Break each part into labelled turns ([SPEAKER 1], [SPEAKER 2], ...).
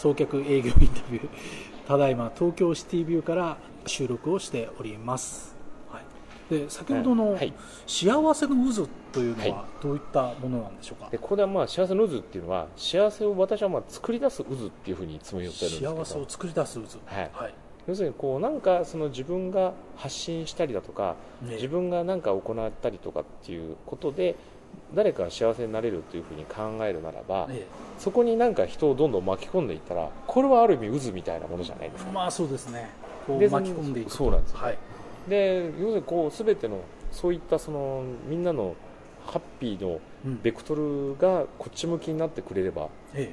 [SPEAKER 1] 送客営業インタビューただいま東京シティビューから収録をしております、はい、で先ほどの
[SPEAKER 2] はい。
[SPEAKER 1] 幸せの渦というの
[SPEAKER 2] はい。
[SPEAKER 1] はどういったものなんでしょうか、
[SPEAKER 2] でこれはまあ幸せの渦っていうのは幸せを私はまあ作り出す渦っていうふうにいつも言ってるんですけど。
[SPEAKER 1] 幸せを作り出す渦。
[SPEAKER 2] はい。
[SPEAKER 1] はい。
[SPEAKER 2] 要するにこうなんかその自分が発信したりだとか
[SPEAKER 1] ね
[SPEAKER 2] 自分が何か行ったりとかっていうことで誰かが幸せになれるというふうに考えるならば
[SPEAKER 1] え
[SPEAKER 2] そこになんか人をどんどん巻き込んでいったらこれはある意味渦みたいなものじゃないですか。
[SPEAKER 1] えまあそうですね。こう
[SPEAKER 2] で
[SPEAKER 1] 巻き込んでいくと。
[SPEAKER 2] そうなんですよ。
[SPEAKER 1] はい。
[SPEAKER 2] で要するにこう全てのそういったそのみんなのハッピーの
[SPEAKER 1] うん。
[SPEAKER 2] ベクトルがこっち向きになってくれれば
[SPEAKER 1] え。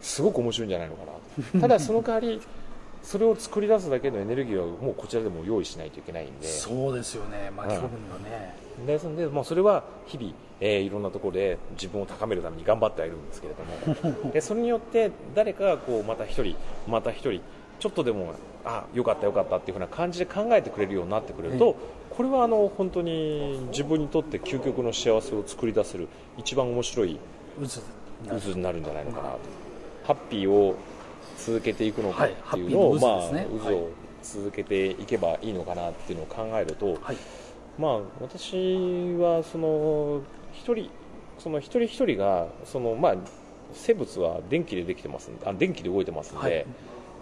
[SPEAKER 2] すごく面白いんじゃないのかなと。ただその代わりそれを作り出すだけのエネルギーはもうこちらでも用意しないといけないん
[SPEAKER 1] え
[SPEAKER 2] で。
[SPEAKER 1] そうですよね。巻き込むにはね、
[SPEAKER 2] ですので、まあ、それは日々、えーいろんなところで自分を高めるために頑張ってはいるんですけれども。でそれによって誰かがこうまた一人また一人ちょっとでもあよかったよかったっていうふうな感じで考えてくれるようになってくれると、これはあの本当に自分にとって究極の幸せを作り出せる一番面白い
[SPEAKER 1] 渦
[SPEAKER 2] 渦になるんじゃないのかなと。ハッピーを続けていくのか
[SPEAKER 1] はい
[SPEAKER 2] っていうのを、まあ
[SPEAKER 1] 渦
[SPEAKER 2] を続けていけばいいのかなっていうのを考えると、
[SPEAKER 1] はい。
[SPEAKER 2] まあ、私はその一人その一人一人がその、まあ、生物は電気でできてますあ電気で動いてますんで、
[SPEAKER 1] はい。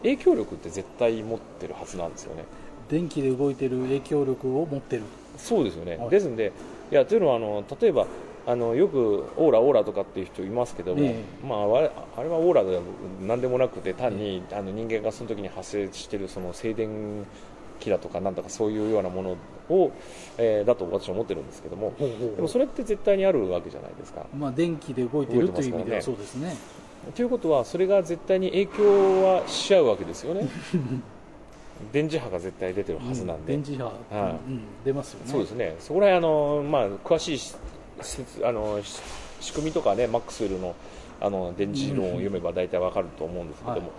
[SPEAKER 2] 影響力って絶対持ってるはずなんですよね。
[SPEAKER 1] 電気で動いてる影響力を持ってる。
[SPEAKER 2] そうですよね、
[SPEAKER 1] はい。
[SPEAKER 2] ですんでいやというのはあの例えばあのよくオーラオーラとかっていう人いますけども、
[SPEAKER 1] え
[SPEAKER 2] まあ、あれあれはオーラでは何でもなくて単に、あの人間がその時に発生しているその静電気だとかなんとかそういうようなものを、えーだと私は思ってるんですけどもでもそれって絶対にあるわけじゃないですか。
[SPEAKER 1] まあ、電気で動いてるという意味ではそうですね。
[SPEAKER 2] ということはそれが絶対に影響はし合うわけですよね。電磁波が絶対出てるはずなんで、
[SPEAKER 1] 電磁波、
[SPEAKER 2] はい。
[SPEAKER 1] うん、出ますよね。
[SPEAKER 2] そうですね、そこら辺あの、まあ、詳しいあのし仕組みとかね、マックスウェルのあの電磁論を読めば大体わかると思うんですけども、
[SPEAKER 1] はい。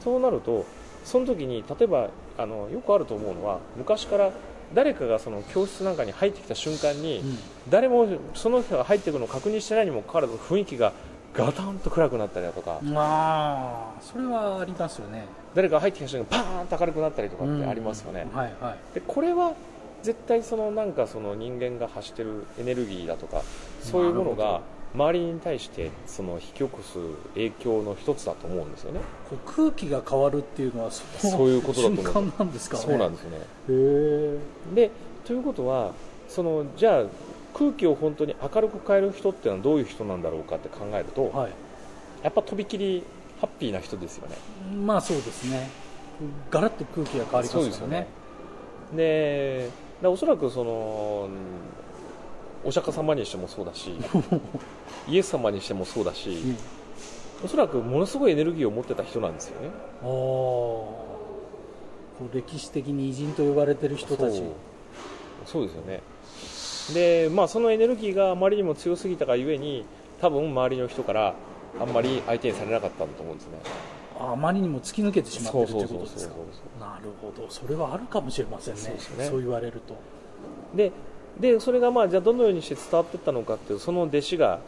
[SPEAKER 2] そうなると、その時に例えばあのよくあると思うのは、昔から誰かがその教室なんかに入ってきた瞬間に、
[SPEAKER 1] うん。
[SPEAKER 2] 誰もその人が入ってくるのを確認してないにもかかわらず、雰囲気がガタンと暗くなったりだとか、
[SPEAKER 1] まあそれはありますよね。
[SPEAKER 2] 誰かが入ってきた瞬間にパーンと明るくなったりとかってありますよね。
[SPEAKER 1] うん。はいはい。
[SPEAKER 2] でこれは絶対そのなんかその人間が発してるエネルギーだとかそういうものが周りに対してその引き起こす影響の一つだと思うんですよね。
[SPEAKER 1] こう空気が変わるっていうのはそ
[SPEAKER 2] そういうことだと思う
[SPEAKER 1] 瞬間なんですかね。
[SPEAKER 2] そうなんですよね。
[SPEAKER 1] へえ
[SPEAKER 2] でということはそのじゃあ空気を本当に明るく変える人っていうのはどういう人なんだろうかって考えると
[SPEAKER 1] はい。
[SPEAKER 2] やっぱとびきりハッピーな人ですよね。
[SPEAKER 1] まあそうですね。ガラッと空気が変わりますからね。
[SPEAKER 2] ででおそらくそのお釈迦様にしてもそうだし イエス様にしてもそうだし、
[SPEAKER 1] うん。
[SPEAKER 2] おそらくものすごいエネルギーを持ってた人なんですよね。
[SPEAKER 1] 歴史的に偉人と呼ばれてる人たち。
[SPEAKER 2] そう。そうですよね。で、まあ、そのエネルギーがあまりにも強すぎたがゆえに多分周りの人からあんまり相手にされなかったんだと思うんですね
[SPEAKER 1] ああまりにも突き抜けてしまってるということですか。なるほど。それはあるかもしれませんね。
[SPEAKER 2] そうね。
[SPEAKER 1] そう言われると。
[SPEAKER 2] ででそれがまあじゃあどのようにして伝わっていったのかっていうその弟子が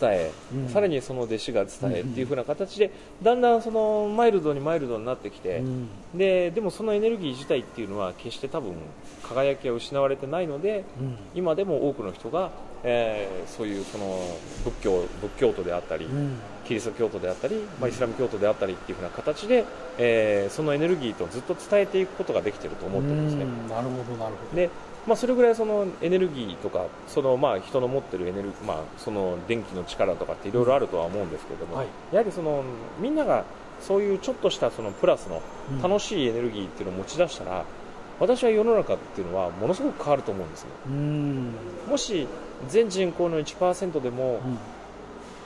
[SPEAKER 2] 伝え、
[SPEAKER 1] うん。
[SPEAKER 2] さらにその弟子が伝え
[SPEAKER 1] うん
[SPEAKER 2] っていう風な形でだんだんそのマイルドにマイルドになってきて、
[SPEAKER 1] うん。
[SPEAKER 2] ででもそのエネルギー自体っていうのは決して多分輝きは失われてないので
[SPEAKER 1] うん。
[SPEAKER 2] 今でも多くの人が、えーそういうその仏教仏教徒であったり、
[SPEAKER 1] うん。
[SPEAKER 2] キリスト教徒であったり、まあ、イスラム教徒であったりっていう風な形で、えーそのエネルギーとずっと伝えていくことができていると思ってるんですね。
[SPEAKER 1] うん。なるほどなるほど。
[SPEAKER 2] でまあ、それぐらいそのエネルギーとかそのまあ人の持ってるエネルギー、まあ、その電気の力とかっていろいろあるとは思うんですけども、
[SPEAKER 1] はい。
[SPEAKER 2] やはりそのみんながそういうちょっとしたそのプラスの
[SPEAKER 1] うん
[SPEAKER 2] 楽しいエネルギーっていうのを持ち出したら、私は世の中っていうのはものすごく変わると思うんですね
[SPEAKER 1] うん。
[SPEAKER 2] もし全人口の1%でも
[SPEAKER 1] うん。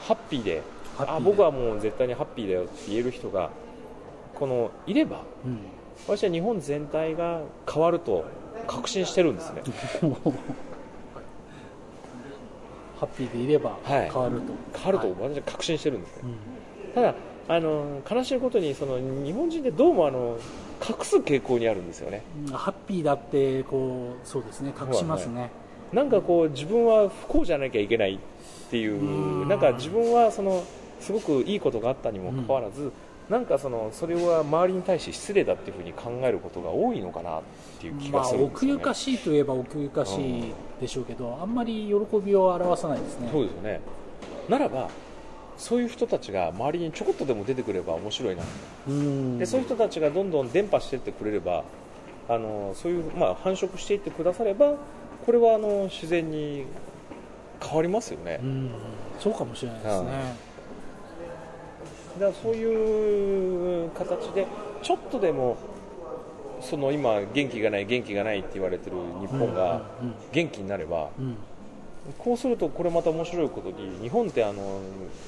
[SPEAKER 2] ハッピーで、
[SPEAKER 1] ハッピーで。
[SPEAKER 2] あ僕はもう絶対にハッピーだよって言える人がこのいれば
[SPEAKER 1] うん。
[SPEAKER 2] 私は日本全体が変わると確信してるんですね。
[SPEAKER 1] ハッピーでいれば
[SPEAKER 2] はい。
[SPEAKER 1] 変わると、
[SPEAKER 2] 変わると
[SPEAKER 1] はい。
[SPEAKER 2] 私は確信してるんですね、
[SPEAKER 1] うん。
[SPEAKER 2] ただあの悲しいことにその日本人ってどうもあの隠す傾向にあるんですよね。
[SPEAKER 1] うんハッピーだってこうそうですね。隠しますね。
[SPEAKER 2] なんかこう自分は不幸じゃなきゃいけないっていう
[SPEAKER 1] うん。
[SPEAKER 2] なんか自分はそのすごくいいことがあったにもかかわらず、なんかそのそれは周りに対して失礼だっていうふうに考えることが多いのかなっていう気
[SPEAKER 1] まあ
[SPEAKER 2] がするんですよね、
[SPEAKER 1] 奥ゆかしいといえば奥ゆかしいでしょうけど、あんまり喜びを表さないですね。
[SPEAKER 2] そうですよね。ならばそういう人たちが周りにちょこっとでも出てくれば面白いな。
[SPEAKER 1] うん。
[SPEAKER 2] でそういう人たちがどんどん伝播していってくれればあのそういう、まあ、繁殖していってくださればこれはあの自然に変わりますよね、
[SPEAKER 1] うん。そうかもしれないですね、
[SPEAKER 2] だからそういう形でちょっとでもその今元気がない元気がないって言われてる日本が
[SPEAKER 1] うん。
[SPEAKER 2] 元気になれば
[SPEAKER 1] うん
[SPEAKER 2] こうするとこれまた面白いことに日本ってあの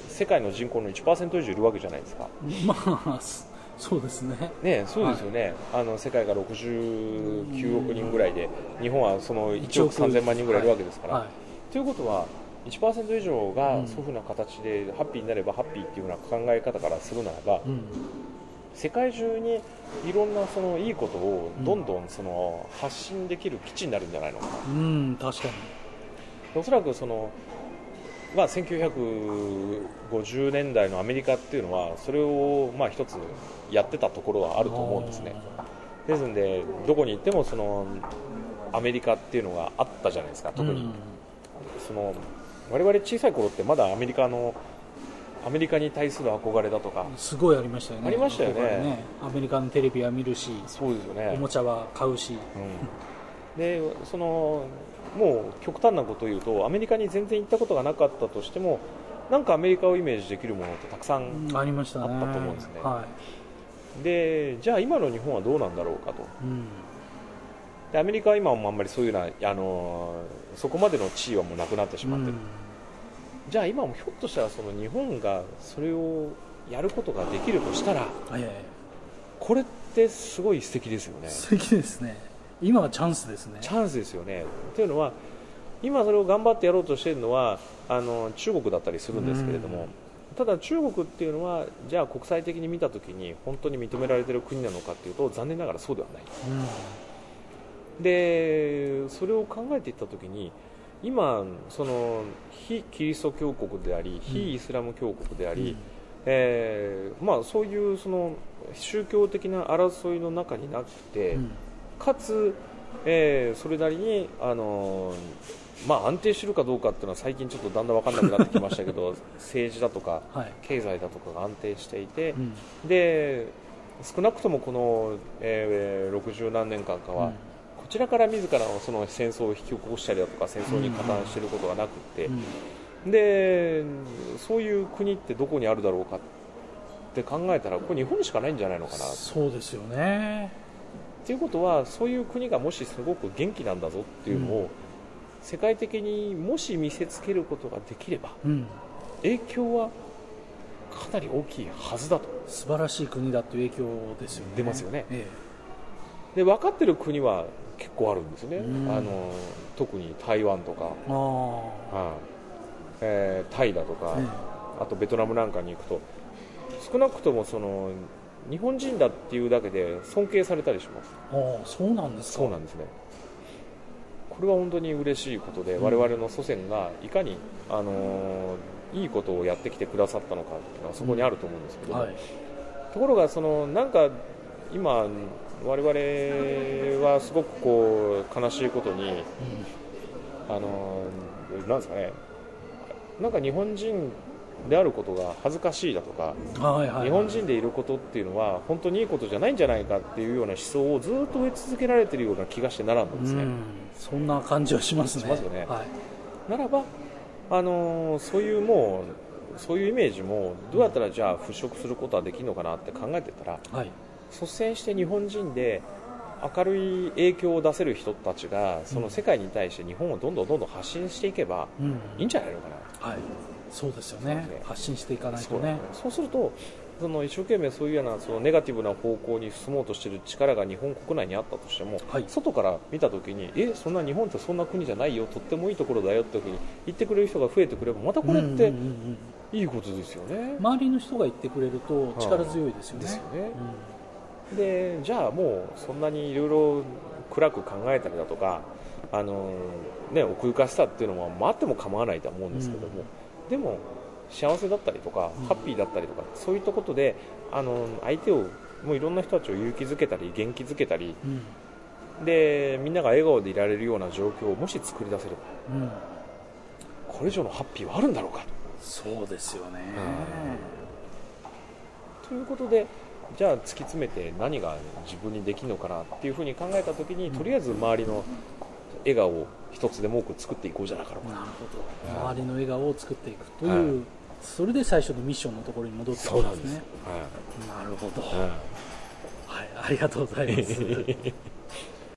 [SPEAKER 2] 世界の人口の1%以上いるわけじゃないですか。
[SPEAKER 1] うんまあそそうですね。
[SPEAKER 2] ねそうですよね、あの世界が69億人ぐらいで日本はその1億3000万人ぐらいいるわけですから、
[SPEAKER 1] はい。
[SPEAKER 2] ということは1%以上が
[SPEAKER 1] うん。
[SPEAKER 2] そういうふうな形でハッピーになればハッピーっていうような考え方からするならば、
[SPEAKER 1] うん。
[SPEAKER 2] 世界中にいろんなそのいいことをどんどんその発信できる基地になるんじゃないのか。な、
[SPEAKER 1] うん確かに
[SPEAKER 2] おそらくその、まあ、1950年代のアメリカっていうのはそれをまあ一つやってたところはあると思うんですね。ですのでどこに行ってもそのアメリカっていうのがあったじゃないですか特に、
[SPEAKER 1] うん。
[SPEAKER 2] その我々小さい頃ってまだアメリカのアメリカに対する憧れだとか
[SPEAKER 1] すごいありましたよね。
[SPEAKER 2] ありましたよね。
[SPEAKER 1] ここからアメリカのテレビは見るし
[SPEAKER 2] そうですよね。
[SPEAKER 1] おもちゃは買うし。
[SPEAKER 2] うんでそのもう極端なことを言うとアメリカに全然行ったことがなかったとしてもなんかアメリカをイメージできるものってたくさん、
[SPEAKER 1] ありましたね。
[SPEAKER 2] あったと思うんですね。
[SPEAKER 1] は
[SPEAKER 2] でじゃあ今の日本はどうなんだろうかと。
[SPEAKER 1] いうん。
[SPEAKER 2] でアメリカは今もあんまりそういうようなあのそこまでの地位はもうなくなってしまってる、じゃあ今もひょっとしたらその日本がそれをやることができるとしたら
[SPEAKER 1] うんはいはい。
[SPEAKER 2] これってすごい素敵ですよね。
[SPEAKER 1] 素敵ですね今はチャンスですね。
[SPEAKER 2] チャンスですよね。というのは今それを頑張ってやろうとしているのはあの中国だったりするんですけれども、ただ中国っていうのはじゃあ国際的に見たときに本当に認められている国なのかというと残念ながらそうではない。でそれを考えていったときに今その非キリスト教国であり非イスラム教国であり、えーまあ、そういうその宗教的な争いの中になって、
[SPEAKER 1] うん
[SPEAKER 2] かつ、えーそれなりに、あのーまあ、安定しているかどうかっていうのは最近ちょっとだんだん分からなくなってきましたけど 政治だとか
[SPEAKER 1] はい。
[SPEAKER 2] 経済だとかが安定していて、
[SPEAKER 1] うん。
[SPEAKER 2] で少なくともこの、えー60何年間かは、こちらから自らのその戦争を引き起こしたりだとか戦争に加担していることがなくって、
[SPEAKER 1] うん。
[SPEAKER 2] でそういう国ってどこにあるだろうかって考えたらこれ日本しかないんじゃないのかな
[SPEAKER 1] そうですよね
[SPEAKER 2] っていうことはそういう国がもしすごく元気なんだぞっていうのを、
[SPEAKER 1] うん。
[SPEAKER 2] 世界的にもし見せつけることができれば
[SPEAKER 1] うん。
[SPEAKER 2] 影響はかなり大きいはずだと。
[SPEAKER 1] 素晴らしい国だという影響ですよね。
[SPEAKER 2] 出ますよね。
[SPEAKER 1] え
[SPEAKER 2] で分かってる国は結構あるんですよね、
[SPEAKER 1] うん。
[SPEAKER 2] あの特に台湾とか、
[SPEAKER 1] えあ
[SPEAKER 2] はい。えータイだとか、
[SPEAKER 1] あ、え。
[SPEAKER 2] あとベトナムなんかに行くと少なくともその日本人だっていうだけで尊敬されたりします。
[SPEAKER 1] えああそうなんですか。
[SPEAKER 2] そうなんですね。これは本当に嬉しいことで、
[SPEAKER 1] うん。
[SPEAKER 2] 我々の祖先がいかに、あのーいいことをやってきてくださったのかっていうのはそこにあると思うんですけども、
[SPEAKER 1] はい。
[SPEAKER 2] ところがそのなんか今我々はすごくこう悲しいことにあのーなんですかね。なんか日本人であることが恥ずかしいだとか
[SPEAKER 1] うんはいはいはい。
[SPEAKER 2] 日本人でいることっていうのは本当にいいことじゃないんじゃないかっていうような思想をずっと植え続けられているような気がしてならんのですね、
[SPEAKER 1] うんそんな感じはしますね。
[SPEAKER 2] すよね。
[SPEAKER 1] はい。
[SPEAKER 2] ならば、あのーそういうもうそういうイメージもどうやったらじゃあ払拭することはできるのかなって考えてたら
[SPEAKER 1] はい。
[SPEAKER 2] 率先して日本人で明るい影響を出せる人たちがその世界に対して日本をどんどんどんどん発信していけば
[SPEAKER 1] うん。
[SPEAKER 2] いいんじゃないのかな。
[SPEAKER 1] はいそうですよね。
[SPEAKER 2] ね
[SPEAKER 1] 発信していかないとね。
[SPEAKER 2] そうするとその一生懸命そういうようなそのネガティブな方向に進もうとしている力が日本国内にあったとしても、
[SPEAKER 1] はい。
[SPEAKER 2] 外から見たときにえそんな日本ってそんな国じゃないよとってもいいところだよっていうふうに言ってくれる人が増えてくればまたこれって
[SPEAKER 1] うんうんうんうん。
[SPEAKER 2] いいことですよね。
[SPEAKER 1] 周りの人が言ってくれると力強いですよね、
[SPEAKER 2] ですよね。でじゃあもうそんなにいろいろ暗く考えたりだとかあの、ね、奥ゆかしさっていうのは、まあ、あっても構わないとは思うんですけども、でも幸せだったりとか、
[SPEAKER 1] うん。
[SPEAKER 2] ハッピーだったりとかそういったことであの相手をもういろんな人たちを勇気づけたり元気づけたり
[SPEAKER 1] うん。
[SPEAKER 2] でみんなが笑顔でいられるような状況をもし作り出せれば
[SPEAKER 1] うん。
[SPEAKER 2] これ以上のハッピーはあるんだろうか
[SPEAKER 1] そうですよね、
[SPEAKER 2] ということでじゃあ突き詰めて何が自分にできるのかなっていうふうに考えた時にとりあえず周りの笑顔を一つでも多く作っていこうじゃなかろうか。
[SPEAKER 1] なるほど。周りの笑顔を作っていくという、
[SPEAKER 2] はい。
[SPEAKER 1] それで最初のミッションのところに戻っていくんです。ね
[SPEAKER 2] は
[SPEAKER 1] なるほど、
[SPEAKER 2] い、
[SPEAKER 1] はい、ありがとうございます